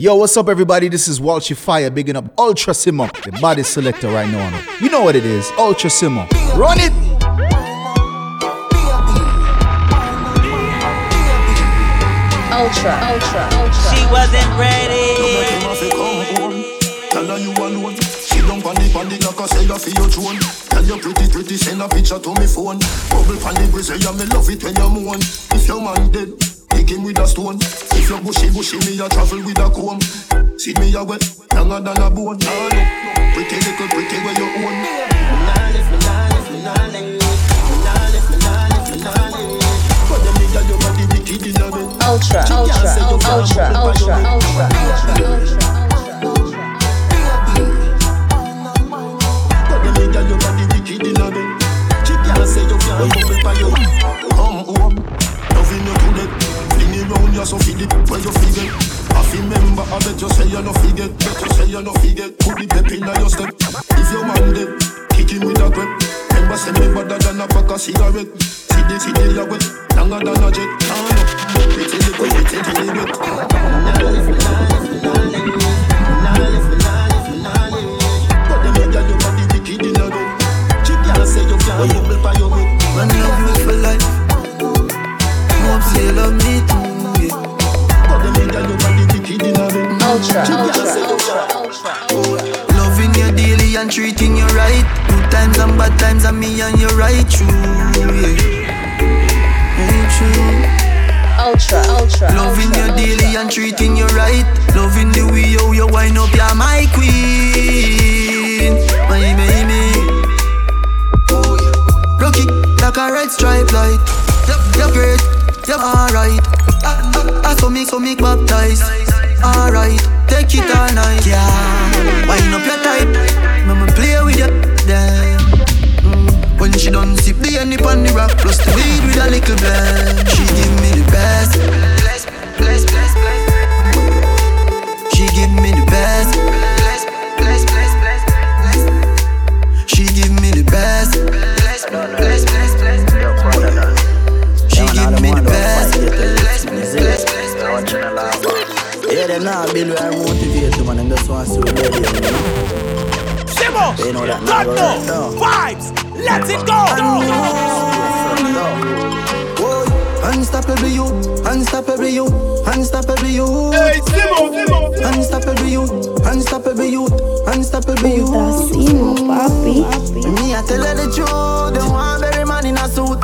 Yo, what's up, everybody? This is Walshy Fire, bigging up Ultra Simmo, the body selector right now. You know what it is, Ultra Simmo. Run it! Ultra, ultra, ultra. She wasn't ready. Tell her you alone. She don't panic, panic like a sailor for your throne. Tell you pretty, pretty, send a picture to me phone. Bubble panic, we say yeah, me love it when you moan. If your man dead, Him with a stone. If you bushy bushy, me a travel with a comb. See me a wet, younger than a bone. Nah, no. Pretty little pretty where you own. Ultra, ultra, ultra, ultra, ultra, ultra, ultra. It round you so feed it where you feel it. I feel member, I bet you say you no forget. Bet you say you no forget. Put the pep in your step. If your man dead, kick him with a grip. Remember say me better than a pack of cigarette. See the see the wet, longer than a jet. Ah no, pretty little, pretty little bit. Nah live, nah live, nah live, nah live, nah live, nah live. But them girl you got the wicked in a room. She can't say you can't bubble by your way. Man, love you for life. Hope say love me Ultra, ultra, ultra, ultra. Loving you daily and treating you right. Good times and bad times, and me and you right true. Yeah. Ain't true. Ultra, ultra, Loving you ultra, daily and treating you right. Loving the way how you wind up, you're my queen. My baby. Oh, yeah. Rocky like a red stripe light. Yep, you're great, you're alright. I, I, I saw me, so me baptized. Alright, take it all night, yeah. Wind up your type, mama play with you, damn. Mm. When she done sip the honey on the rock, plus the weed with a little blend. She give me the best. Bless, bless, bless, bless. She give me the best. Them not build where I motivate them and them just want to see what they're doing. Simmo, They know that God now, right no, now. vibes, let it go. Whoa, Unstoppable you, unstoppable you, unstoppable you. Hey, Simmo, Simmo! Unstoppable you, unstoppable you, unstoppable you. Asino, papi. Me I tell her the truth, don't want every man in a suit.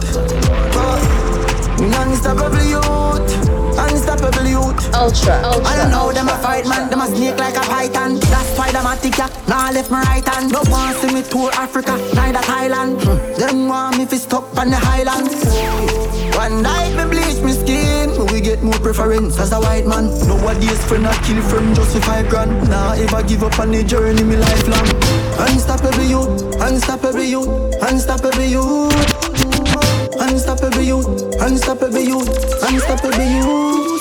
Unstoppable youth, youth. ultra, ultra. I don't know them a fight man, them a snake like a python. That's why them a tick ya. Now I left my right hand. No want see me tour Africa, neither Thailand. Hmm. Them want me fi stuck on the highlands. One night me bleach me skin, we get more preference as a white man. No Nowadays friend I kill friend just for five grand. Nah ever give up on the journey me lifelong. Unstoppable youth, unstoppable youth, unstoppable youth. Unstoppable youth, unstoppable youth, unstoppable youth.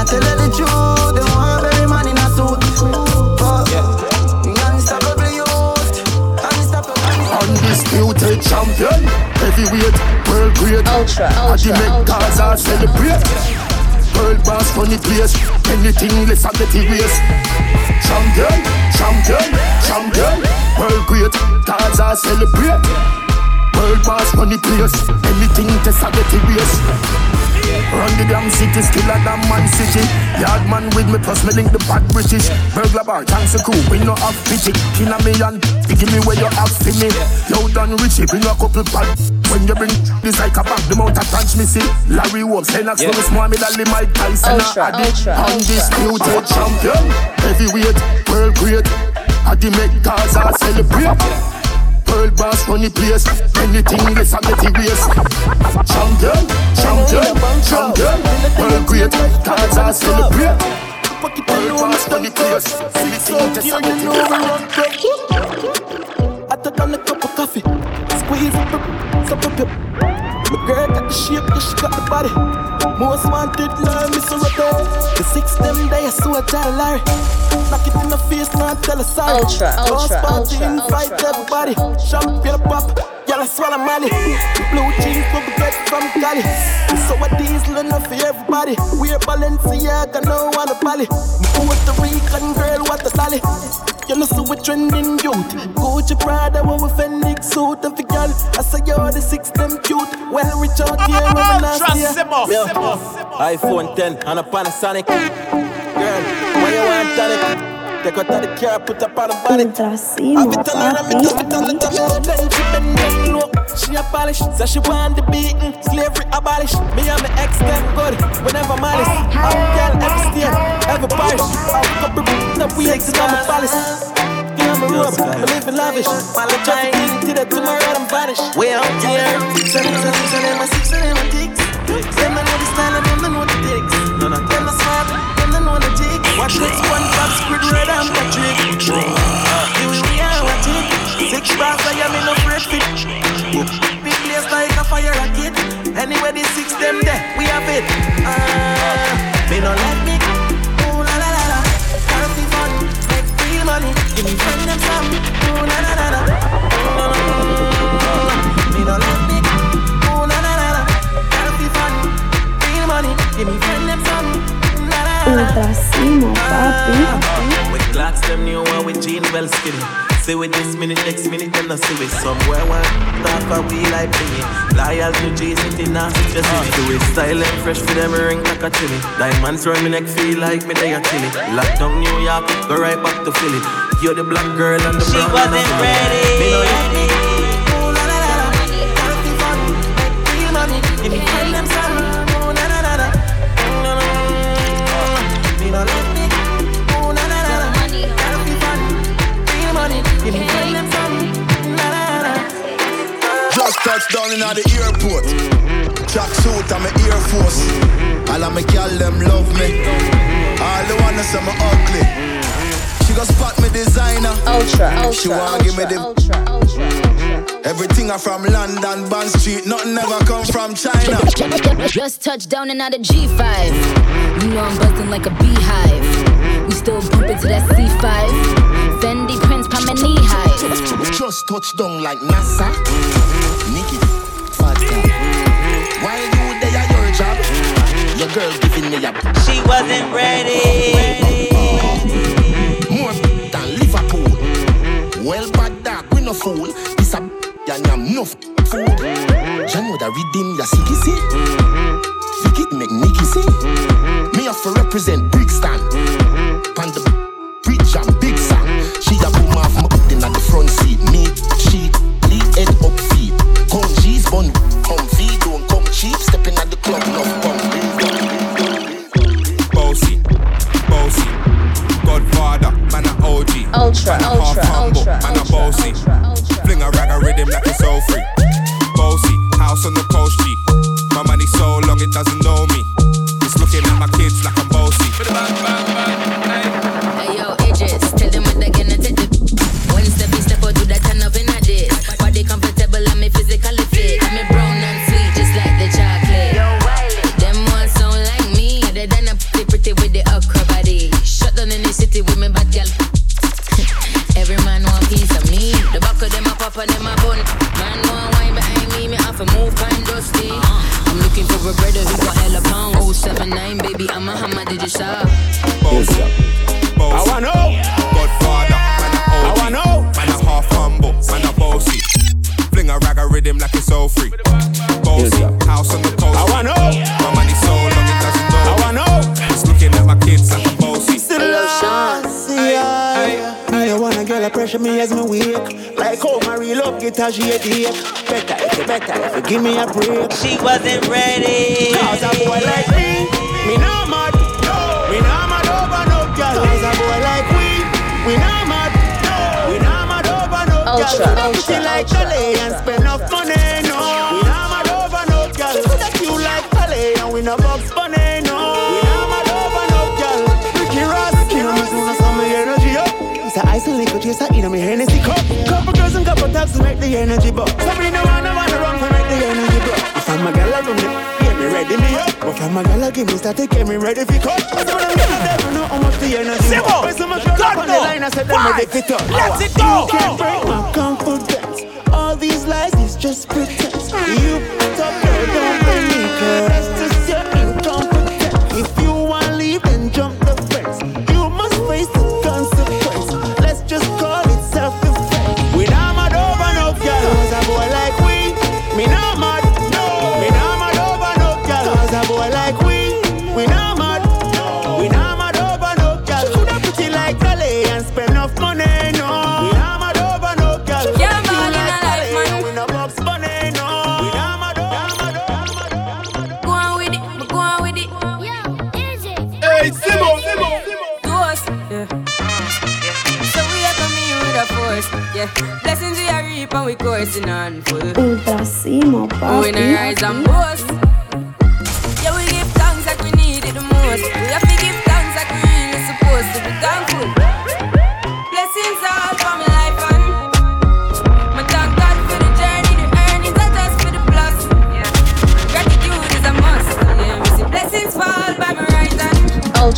Me I tell her the truth, they want every man in a suit. Oh, me unstoppable youth, unstoppable. Undisputed champion, heavyweight, world great. Ultra, I ultra, make ultra, Gaza ultra. celebrate. World boss funny place, anything less than the race. Champion, champion, champion, world great. Gaza celebrate. World boss funny place, anything less than the race. Run the damn city, skiller than man city. Yard man with me, plus me link the bad British. Burglar bar, thanks a crew, we no have pity. King a million, give me where you have for me. Low done richie, bring a couple pad. When you bring this like a bag, the mount punch me see. Larry Wolf, Lennox, yeah. Lewis, Muhammad Ali, Mike Tyson, Ultra, and Adi. ultra. Undisputed champion, heavyweight, world great. Adi make Gaza celebrate. World boss run the place. Anything less get the race Champion, champion, champion. World great, Gaza celebrate World boss run the place Anything less get the race I took on a cup of coffee, squeeze up, a- sup up your. My girl got the shape, yeah, she got the body. Most wanted, love me so right The six them days, so I tell Larry. Knock it in the face, now tell her sorry. Ultra, Cross ultra, party, ultra, invite ultra, everybody. ultra, ultra. Champagne pop, y'all swallow money. Blue jeans, what we get from Cali. So a diesel enough for everybody. We're Balenciaga, no one a Bali. Puerto Rican girl, what a sally. You know, so we trending youth. Gucci Prada, what we Fenix suit and for girl. I say you're the six them cute. Well, rich out here, we last year. Yeah. iPhone 10 and a Panasonic. Girl, when you want tonic, take out of the car, put up on the body. Ultra Simmo, papi. She a polish, so she want the beating. Slavery abolish. Me and my ex them good. Whenever malice, I'm girl every state, every parish. I'm couple that we exit on my palace. I'm a rope, I live in lavish. My little try to that tomorrow I'm vanish. We out here. Send them, send them, send them, my six, send them, my dicks. Them I know the style and them I know the dicks. Watch this one pop squid red and Patrick. Here we are, watch it. Six bars, I am in a fresh fit. Big place like a fire rocket. Anyway, the six them there, we have it. Ah, papi. With clocks them new one with jeans well skinny. See with this minute, next minute, then I see with somewhere one talk for we like me. Loyal to G city now, just do it style and fresh for them ring like a chili. Diamonds round me neck feel like me they a chili. Lock down New York, go right back to Philly. You're the black girl and the She brown wasn't ready. Me no let touched down in the airport. Track suit and my Air Force. All of my gal them love me. All the wanna say me ugly. She go spot me designer. Ultra, ultra, She wanna give me the ultra, ultra, ultra. everything I from London, Bond Street. Nothing ever come from China. Just touched down out of G5. You know I'm buzzing like a beehive. We still bumping to that C5. Fendi prints pa my knee high. Just touch down like NASA. Mm-hmm. Nikki, fat guy. Mm-hmm. Why you there at your job? Mm-hmm. Your girl giving me a She wasn't ready. more than Liverpool. Well, bad dog, we no fool. This a and I'm no fool. You know that redeem your city, see? Vicky make Nicky see? Me have to represent Brixton. Pan me as me wake. Like how my real love she a dick. Better if you better if you give me a break. She wasn't ready. Cause a boy like me, me no mad. No. We no mad over no girl. Cause a boy like we, we no mad. No. We no mad over no girl. Ultra, ultra, ultra, ultra. Liquor chaser in me Hennessy cup. Couple girls and couple tags to make the energy buck. Somebody no wanna wanna run to make the energy buck. If I'm a girl, I run it, get me ready me up. But if I'm a girl, I give me start to get me ready for. But some of them girls never know how much the energy Simple. When some girls up on the line, I said them ready for. Let's it go. You can't break my confidence. All of these lies is just pretense. You girl, don't bring me close.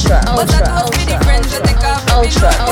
Ultra, But ultra, that was for the ultra, friends that take off the ultra, load. One ultra, time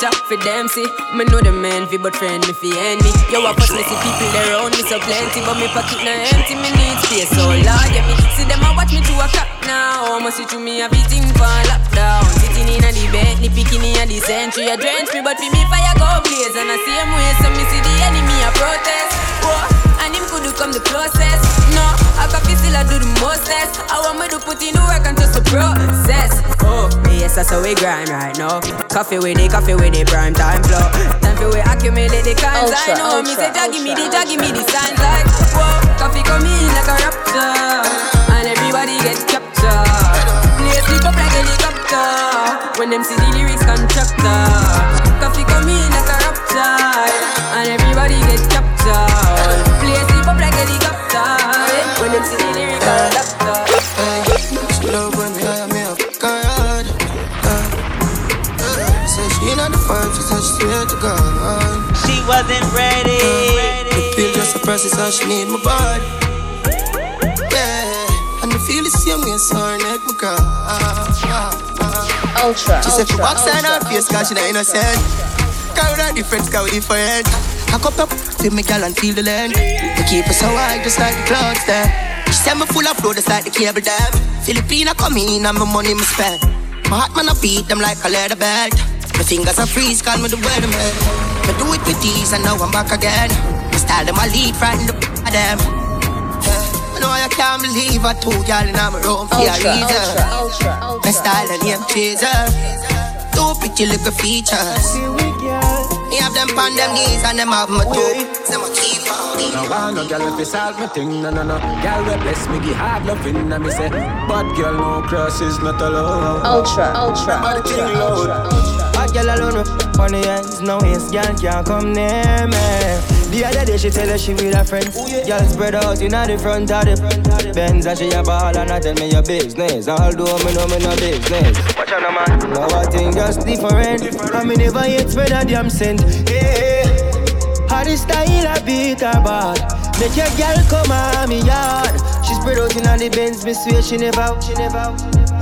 the temperature for them see. Me know the man fi but friend me fi enemy Yo I pass me see people around me so plenty But me pocket na empty me need space. So large yeah, me See them a watch me to a clock now. Must see through me everything for lockdown Sitting in a the Bentley picking in a the century I drench me but fi me fire go blaze. And I same way so me see the enemy a protest. Whoa, could do come the closest. No, I coffee still I do the mostest. I want me to put in the work and just the process. Oh, yes that's how we grind right now. Coffee with the coffee with the prime time flow. Time for we accumulate the kinds I Ultra, know. Me say ultra, jaggy me the ultra, jaggy me the signs like Whoa, Koffee come in like a rapture And everybody gets captured. Play sleep up like helicopter. When them see the lyrics constructor She wasn't ready. The pill just a process and she need my body. Yeah And the feel the same way so her neck my girl. Ultra, She said she ultra, walks on her face cause she not innocent. Cause we not different, cause we different. I cup up, feel me gal and feel the land We keep us so high just like the clouds there. She said me full of flow just like the cable dam Filipina come in and my money me spend. My heart man I beat them like a leather belt My fingers are freeze, call me the weatherman eh. Me do it with ease and now I'm back again My style them I lead right in the of them eh, I know I can't believe I told y'all in my room for a ultra, reason ultra, ultra, ultra. my style and name chaser. Two pretty little features. Me have them on them knees and them have my toe. Them a keep. No want no girl if you solve me thing, no no no. Girl we bless me, give hard loving, and me say, bad girl no cross is not allowed. Ultra, ultra, Body ultra, thing loud. ultra, ultra. Hot girl alone oh. funny hands, no waist, girl can't come near me. The other day she tell her she with her friends. Oh, girl spread out in the front of the Benz and she a ball and I tell me your business. Although me know me no business. Watch out, man. Now I think just different. I me never yet spread a damn cent. Hey, how the style I beat her bad. Make your girl come on me yard. She spread out in the Benz, me swear she never, she never.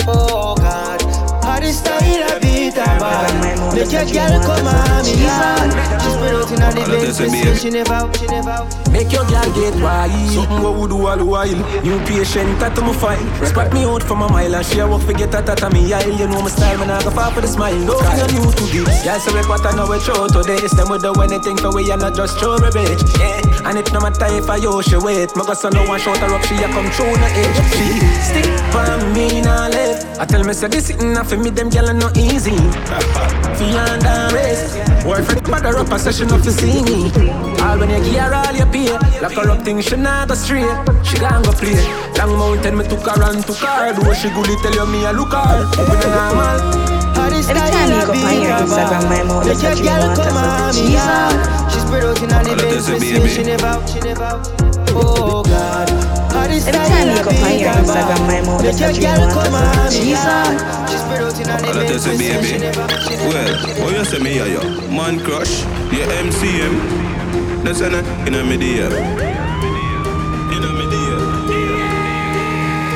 Oh God. How the style I beat her bad Make your girl come on me yard She spread out in the bed She she never out, she never out Make your girl get wild. Something what we do all the while. New patient, that to my file. Spot me out from a mile and share what forget that at me aisle. You know my style, man, I go far for the smile. No thing I'm new to this. Girl, say what I know we throw today. Them we do anything for we and not just throw a bitch. Yeah. And it no matter if I yo she wait. My son no one shot her up, she a come through the edge. She stick for me now left. I tell me say this sitting up for me, them gyal no easy. Feel under rest. Boyfriend mother up a session of to see me. All when you gear all you pay. Like her up thing she not go straight. She gon' go play. Long mountain me took her and took her. Do what she gully tell you me a look her. Open a normal. Every time you go on your Instagram, my mom Make your girl come on me yard spread out in the bed She never out, she never out Oh God Every time you go on your Instagram, my mom Make your girl come on me yard She spread out the I'll bed tell you, baby. Well, what you say me, yeah, yo? Man crush, yeah, MCM. That's an in a media. In a media.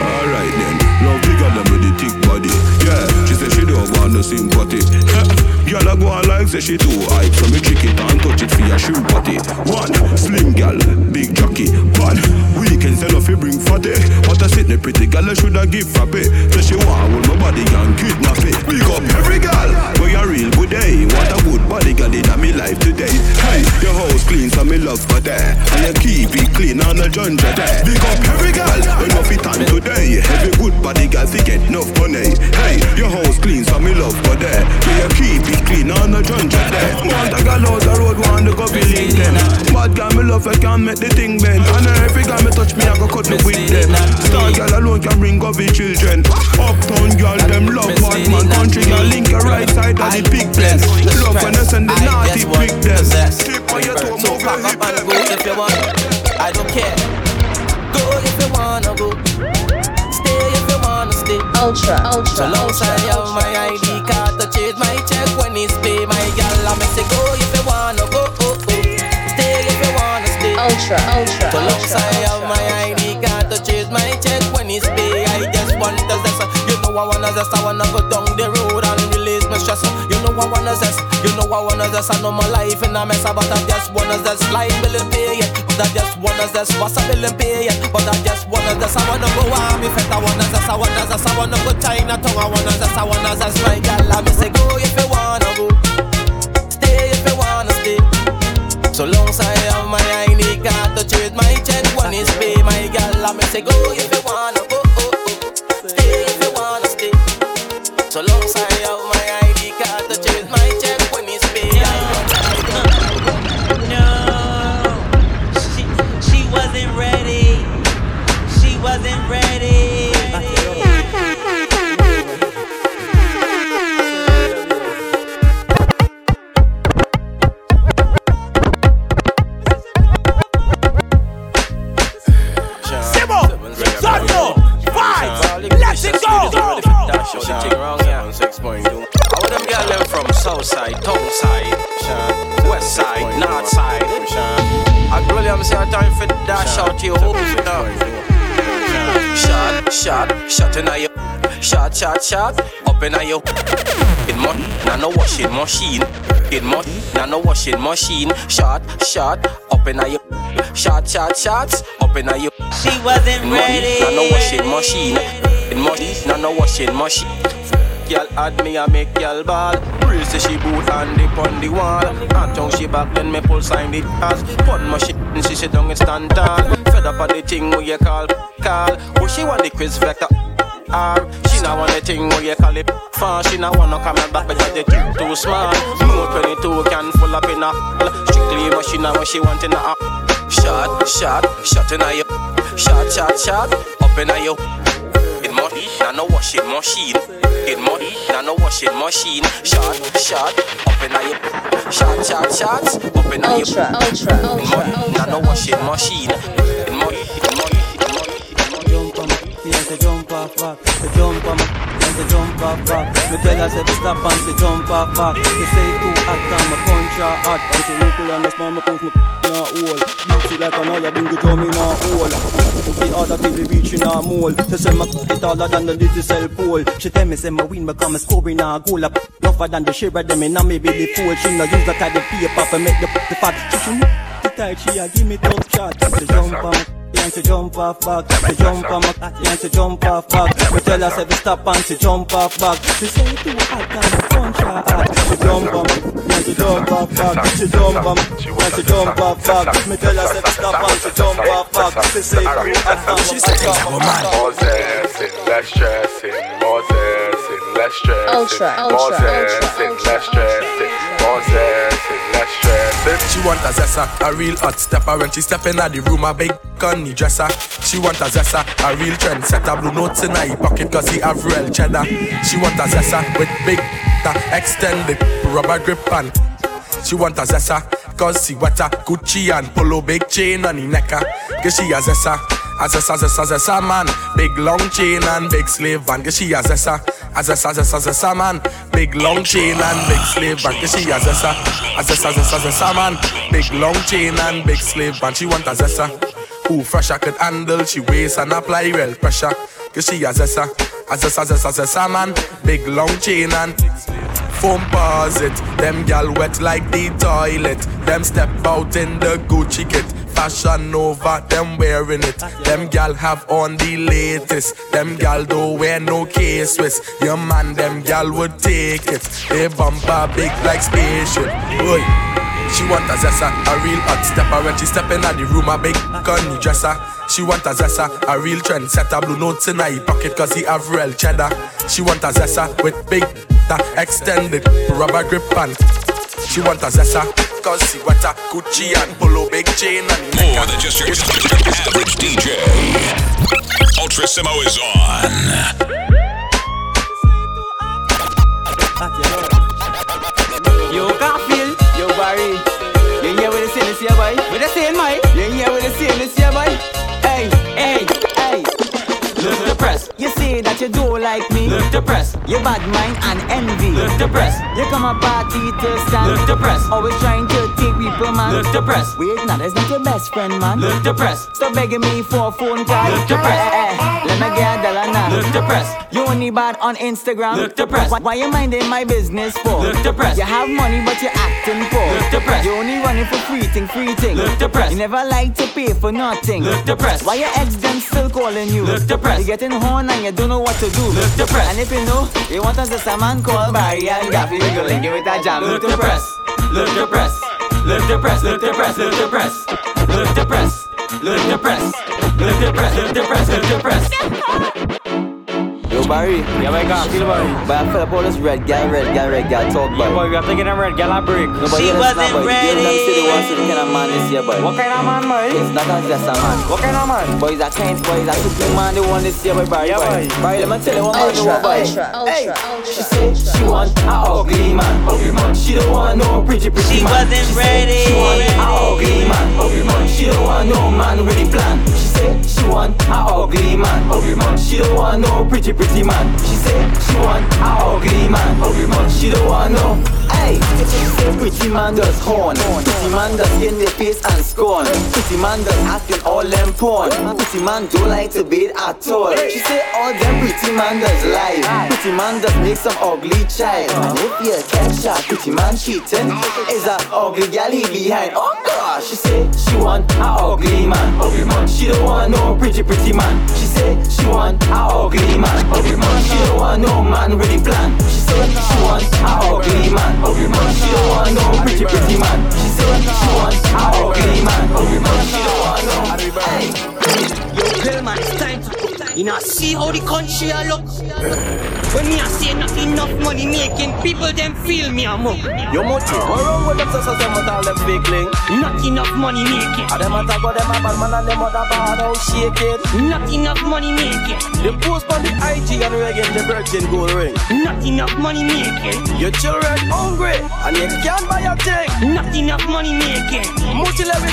Alright then. Love the girl them with the thick body. Yeah, she say she don't want no sympathy. girl I go on like say she too hype, so me trick it and touch it for your shoe party. One slim girl, big jockey. One weekend sell off you bring fatty. But I sit the pretty girl I shoulda give frappe. So she want hold my body and kidnap it. Big up every girl, but you real good day. What a good body girl in me life today. Hey, your house clean so me love for there, and you keep it clean on the junja there. Big up every girl, when you fit on today. Every good body girl fi get enough money. Hey, your house clean so me love for there, yeah you keep it clean on the junja there. Want a girl out the road, want to go link them. Bad girl me love, I can make the thing bend. And every girl me touch me, I go cut me with them. Star girl alone can bring up the children. Uptown girl, them love bad man. Country girl link your right side of the big blend. Love when they send the naughty pick them. Tip on your toe, move your hip Ultra, ultra, So long as I have my ID card to change my check when it's pay. My gal, I me say go if you wanna go. Oh, oh. Stay if you wanna stay. ultra, ultra, So long as ultra, I have my ID card to change my check when it's pay. I just want to zest. You know I wanna zest. I wanna go down the road and release my stress. You know I wanna zest. I wanna zest. I know my life in a mess, but I just wanna zest. Life will pay it, but I just wanna zest. What's a bill pay it, but I just wanna zest. I wanna go army fit. I wanna zest. I wanna zest. I wanna go Chinatown. I wanna zest. I wanna zest. My girl, I me say go if you wanna go. Stay if you wanna stay. So long as I have my ID card to trade my check when it's pay my girl, I me say go if you wanna go. Oh, oh. oh. Stay if you wanna stay. So long as I machine. In mon, na no washing machine. Shot, shot, up in a your Shot, shot, shots, up in a your She wasn't In ready. na no washing machine. In mon, na no washing machine. Girl add me a make girl ball. Say she boot and dip on the wall. And tongue she back then me pull sign the ass Put my shit and she sit down and stand tall. Fed up on the thing where you call call. Oh she want the quiz vector R She not want the thing where you call it far She not wanna come back because the thing too small Smooth 22 can full up in a Strictly machine when she want in a Shot, shot, shot in a Shot, shot, shot, up in a you in money, na no washing machine. In money, na no washing machine. Shot, shot, up in a you. Shot, shot, shots, up in a you. ultra, ultra, money, ultra, na no ultra. washing machine. Cocky and say jump off back. Say jump on my and say jump off back. Me tell her say stop and say jump off back. She say too hot and my punch her hot. And she look and that's my punch me in a hole. Beat it like an oil, bring it home in a hole. The other till we reach in a mole. She say my cocky taller than the little cell pole. She tell me say my win become a scoring a goal. Up rougher than the shiver them in a me belly fool. She no use that kind of paper to make the the fat. She she tight she a give me tough shot. She jump on and she jump off back, she jump on my and she jump off back. Me tell her say to stop and she jump off back. She say it too hot and the punch her hot. She jump on me and she jump off back. She jump on me and she jump off back. Me tell her say to stop and she jump off back. She say it too hot and she say jump off back. More zesting, less stressing, more zesting, less stressing, more ultra, zesting, ultra, less stressing, stressing. She want a zessa, a real hot stepper. When she step in the room, a big gunny dresser. She want a zessa, a real trend setter Blue notes in her pocket cause he have real cheddar. She want a zessa with big, ta extended rubber grip and She want a zessa, cause she wetter. Gucci and polo big chain on the necker ah. Cause she a zessa a zessa, zessa, zessa man Big long chain and big slave van she a zessa a zessa, zessa, zessa man Big long chain and big slave van she a zessa a zessa, zessa, zessa man Big long chain and big slave van She want a zessa Who fresh I could handle She waist and apply real pressure Cause she a zessa a zessa, zessa, zessa man Big long chain and Foam bars it Them gal wet like the toilet Them step out in the Gucci kit Fashion Nova, them wearing it. Them gal have on the latest. Them gal don't wear no K-Swiss. Your man, them gal would take it. They bumper big like spaceship. Oi. She want a zessa, a real hot stepper When she step in the room, a big gunny dresser She want a zessa, a real trend setter Blue notes in her pocket cause he have real cheddar She want a zessa with big, ta extended rubber grip and She want a zessa cause she wetter Gucci and polo big chain and More than just your average DJ. Ultra Simmo is on. Yo, Garfield. Yo, Barry. You hear what they say this here, boy? What they saying, Mike? You hear what they saying this here, boy? Hey, hey, hey. Look at the press. You say that you don't like me. Look depressed. press. You bad mind and envy. Look depressed. press. You come a party to stand. Look the press. Always trying to take people, man. Look the press. Wait, now that's not your best friend, man. Look the press. Stop begging me for a phone call. Look the press. Eh, eh, let me get a dollar now. Look the press. You only bad on Instagram. Look the press. Why, why you minding my business for? Look depressed. You have money but you're acting poor. Look the press. You only running for free thing, free thing. Look the press. You never like to pay for nothing. Look the press. Why your ex them still calling you? Look depressed. press. You getting horn and you don't know what to do. Look the press. And if you know, you want us to man called Barry and Gaffy, we go link you with that jam. Look the press. Look the press. Look the press. Look the press. Look the press. Look the press. Look the press. Look the press. Look the press. Look the press. Yo, Barry. Yeah, my God, feel Barry. But I feel up all this red guy, red guy, red guy talk, Yeah, boy. boy, we have to get them red gal a break. No, but you understand, boy. You don't see the one, see the kind of man this here, boy. What kind of man, boy? It's not just a man. What kind of man? Boy, it's a kind boy, it's a supreme man, the one this here, boy, Barry, Yeah, boy. boy. Barry, let me tell you one more, Ultra, boy. ultra, Hey, ultra, she said she want a ugly man, ugly man. She don't want no pretty, pretty She man. wasn't she ready. She want a ugly man, ugly man. She don't want no man with a plan. She said she want a ugly man, ugly man. She don't want no pretty, pretty man. She said she want a ugly man, ugly man. She don't want no. Hey, pretty man does horn, pretty man does in the face and scorn. Pretty man does acting all them porn. Pretty man don't like to bathe at all. She said all them pretty man does lie. Pretty man does make some ugly child. And if you catch a pretty man cheating, is a ugly gal he behind. Oh gosh, she said she want a ugly man, ugly man. She don't want no pretty pretty man. She said she want a ugly man, ugly man. She don't want no man with a plan. She say she want a ugly man. You know, see how the country a look. When me a say not enough money making, people them feel me a mug. Yo, Mochi, what wrong with them sisters, them with all them fake? Not enough money making. And them a talk about them a bad man and them other bad out shake it. Not enough money making. They post on the IG and reggae the virgin gold ring. Not enough money making. Your children hungry and you can't buy a thing. Not enough money making. Me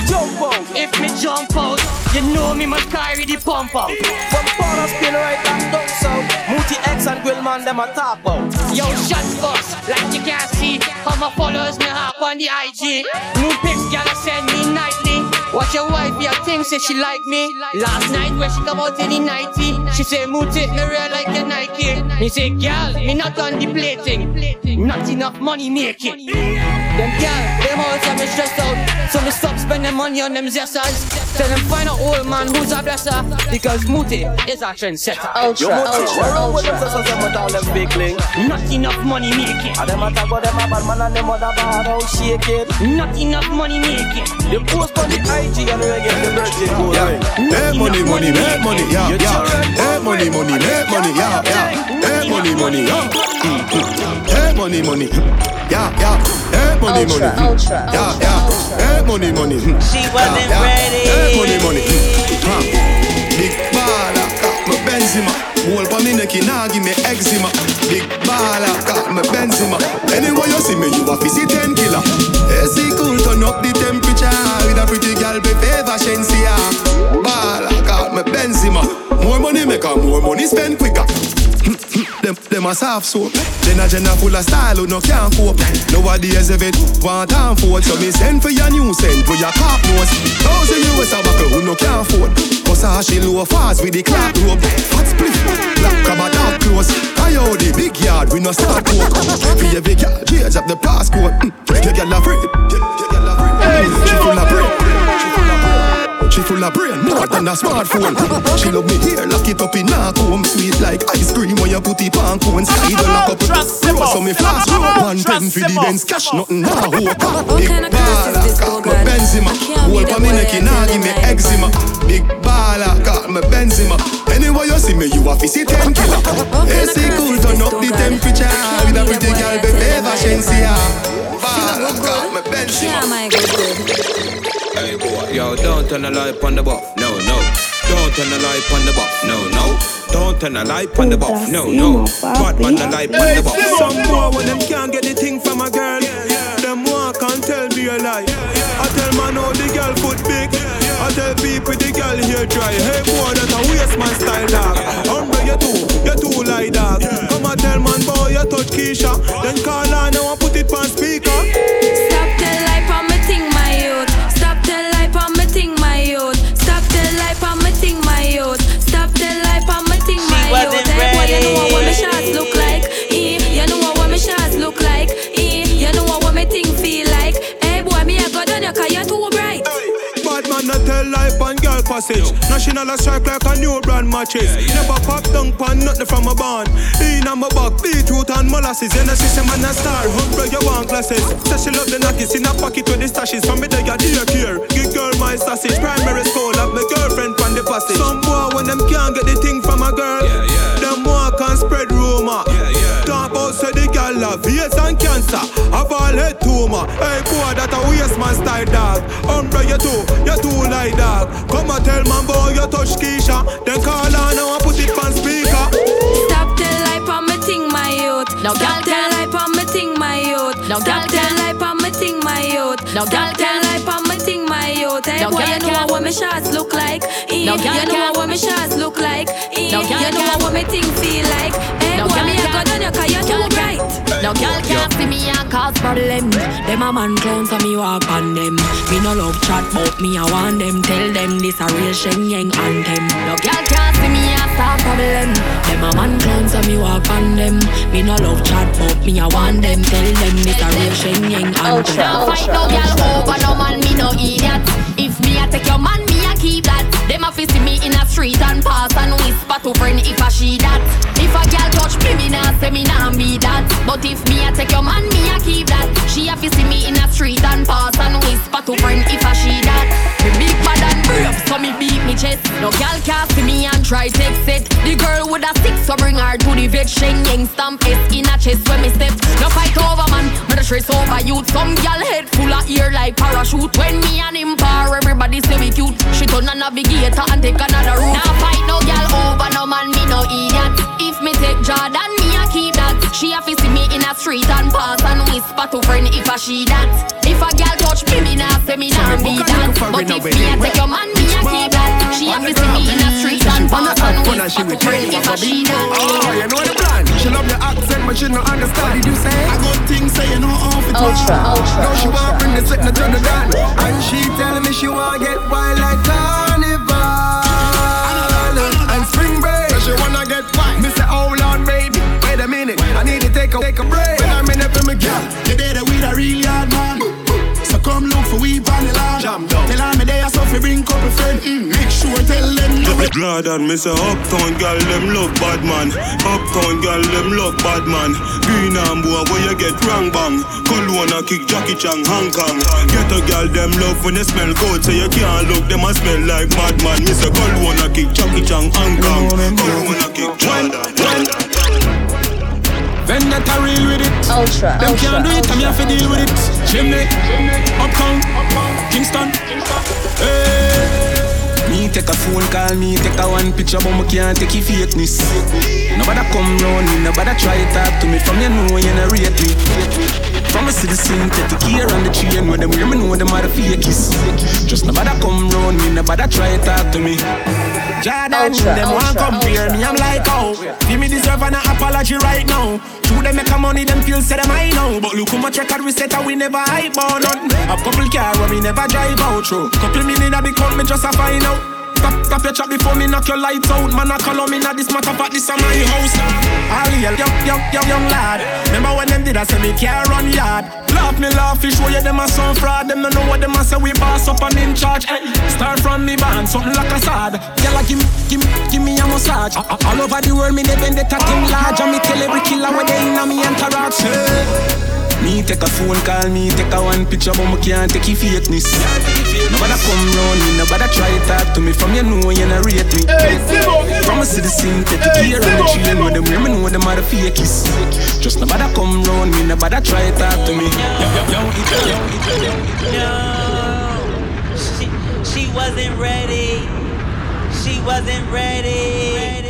jump out. If me jump out, you know me must carry the pump out. From wanna spin right back down south. Mooty X and Grillman, them a talk about. Yo, shut us, like you can't see. How my followers me hop on the IG. New pics, gal send me nightly. Watch your wife, your thing say she like me. Last night when she come out in the nighty, she say Mooty, me real like a Nike. Me say, girl, me not on the plating. Not enough money making. Them gal, them all say me stressed out. So me stop spending money on them zessers. Tell them find a old man who's a blesser. Because Mooty is a trendsetter. Ultra, Yo, Mooty, ultra, where with them ultra. sisters, them with all them big link? Not enough money making. And them a talk about them a bad man and them other bad how shake it. Not enough money making. They post on the IG and reggae the birthday goal ring. Hey money, money, make money, yeah, yeah. Hey money, money, make money, yeah, yeah. Hey money, money, yeah. Mm, mm. Hey money, money, yeah, yeah. Hey money, money, Ultra, ultra, yeah, yeah. Hey money, money, She wasn't yeah, yeah. ready. Hey money, money, huh. Big baller, got my Benzema. Whole pa me neck, nah give me eczema. Big baller, got my Benzema. Anyway you see me, you a fizzy ten killer. AC cool, turn up the temperature with a pretty girl, be favor Shenseea. Baller, got my Benzema. More money make her more money spend quicker. Them, them a soft soap. Then a jenna full of style who no can't cope. Nowadays if it want time for it, so me send for your new send for your cop nose. Thousand US a buckle who no can't afford. Cause how she low fast with the clock rope. Fat split, black crab a dark close. I owe the big yard, we no start coke. For every girl, change up the passcode. Mm, Your girl afraid, your your girl afraid. She full of brain, she full of brain. She full of brain, more than a smartphone. She love me here, lock it up in a comb. Sweet like ice cream when you put it on cone. Side on a couple Roll so me flash One pen for the Benz cash, nothing hope. Big baller, got my Benzema. Hold pa me neck, nah give me eczema. Big baller, got my Benzema. Anyway you see me, you a fizzy ten killer. AC cool, turn up the temperature. With a pretty girl, favor Shenseea. Baller, got my Benzema. Hey boy, yo, don't turn the light on the buff. No, no. Don't turn the light on the buff. No, no. Don't turn the light on the buff. No, no. Batman the light on the buff. Some boy when them can't get the thing from a girl, them walk and tell me a lie. I tell man how the girl foot big. I tell people the girl here dry. Hey boy, that a waste man style dog. Umbre you too, you too like dog. Come and tell man boy you touch Keisha, then call girl passage. National a strike like a new brand matches. Never pop down pan nothing from a barn. In on my back, beetroot and molasses. And a system man a star. Humble you want glasses. Say she love the knockers in a pocket with the stashes. From me there you dear care. Give girl my sausage. Primary school have my girlfriend from the passage. Some boy when them can't get the thing from a girl. yeah Them walk and spread rumor. About say the girl have AIDS and cancer. Have all head tumor. Hey boy that a waste man style dog. Umbre you too, you too like dog. Come and tell man boy you touch Keisha. Then call her now and put it on speaker. Stop tell lie on me thing, my youth. No, Stop girl, tell lie on me thing, my youth. No, Stop girl, tell lie on me thing, my youth. No, Stop girl, tell lie on me thing, my youth. Hey No, boy, girl, you know girl. what my shots look like. No, girl, you know girl. what my shots look like. No, girl, you know what my thing feel like. Hey No, boy, girl, me I go girl. down you 'cause you're too bright. No girl can't see me and cause problem. Them a man clown so me walk on them. Me no love chat but me I want them. Tell them this a real Shen Yeng anthem. No girl can't see me and start problem. Them a man clown so me walk on them. Me no love chat but me I want them. Tell them this a real Shen Yeng anthem. Now fight no girl over no man me no idiot. If me a take your man a keep that. Them a fi see me in a street and pass and whisper to friend if a she that. If a girl touch me me nah say me nah be that. But if me a take your man me a keep that. She a fi see me in a street and pass and whisper to friend if a she that. Me big bad and brave so me beat me chest. No girl can see me and try take set. The girl with a stick so bring her to the vet. Shen Yeng stamp S in a chest when me step. No fight over man, me the stress over youth. Some girl head full of ear like parachute. When me and him par, navigator and take another route. Now fight no girl over no man, me no idiot. If me take Jordan, me a keep that. She a fi see me in a street and pass and whisper to friend if a she that. If a girl touch me, me nah say me nah be that. But if me a take your man, me a keep that. She a fi see me in a street and pass and whisper and she will take you for bingo. Oh, you know the plan. She love your accent, but she don't understand. Did you say? I got things say you know off it. Ultra, ultra, No, she want ultra. bring the sickness to the gun, and she telling me she want get wild like carnival take a take a break. When I'm in it for me, girl. You did it with a real hard man. So come look for we on the land. Jam down. Tell her me there, so fi bring couple friend. Mm, make sure tell them. Glad and me say uptown girl them love bad man. Uptown girl them love bad man. Green and boy where you get wrong bang. Colonna kick Jackie Chan Hong Kong. Get a girl them love when they smell good, so you can't look them a smell like madman. Me say Colonna kick Jackie Chan Hong Kong. Colonna kick Jordan. Vendetta real with it. Ultra, Them ultra, can't do it, I'm here to deal with it. Chimney, Uptown, Kingston. Hey. Me take a phone call, me take a one picture, but me can't take your fakeness. Nobody come round me, nobody try to talk to me. From you know you not rate me. From a see the synthetic here on the chain when them hear me know them are the fakies. Just nobody come round me, nobody try to talk to me. Jordan, Ultra, them want ultra, compare me, I'm like, oh Give me deserve an apology right now. True, them make a money, them feel say them I know But look how much record we set and we never hype on none A couple car where we never drive out through Couple million big count, me just a find out Stop, stop your chat before me knock your lights out. Man, I call on me, now this matter, but this is my house All real young, young, young, young lad. Remember when them did I say me care run yard? Laugh me, laugh, fish, show you them a some fraud. Them don't know what them a say, we boss up and in charge. Hey, Start from me band, something like a sad. Girl, I give me, give me, give me a massage All over the world, me they at him large. And me tell every killer where they in a me entourage hey. Me take a phone call, me take a one picture, but me can't take your fakeness. Nobody come round me, nobody try talk to me. From you know you not rate me. From a see the synthetic here on the train, where them me know them are the fakies. Just nobody come round me, nobody try talk to me. No, she, she wasn't ready. She wasn't ready.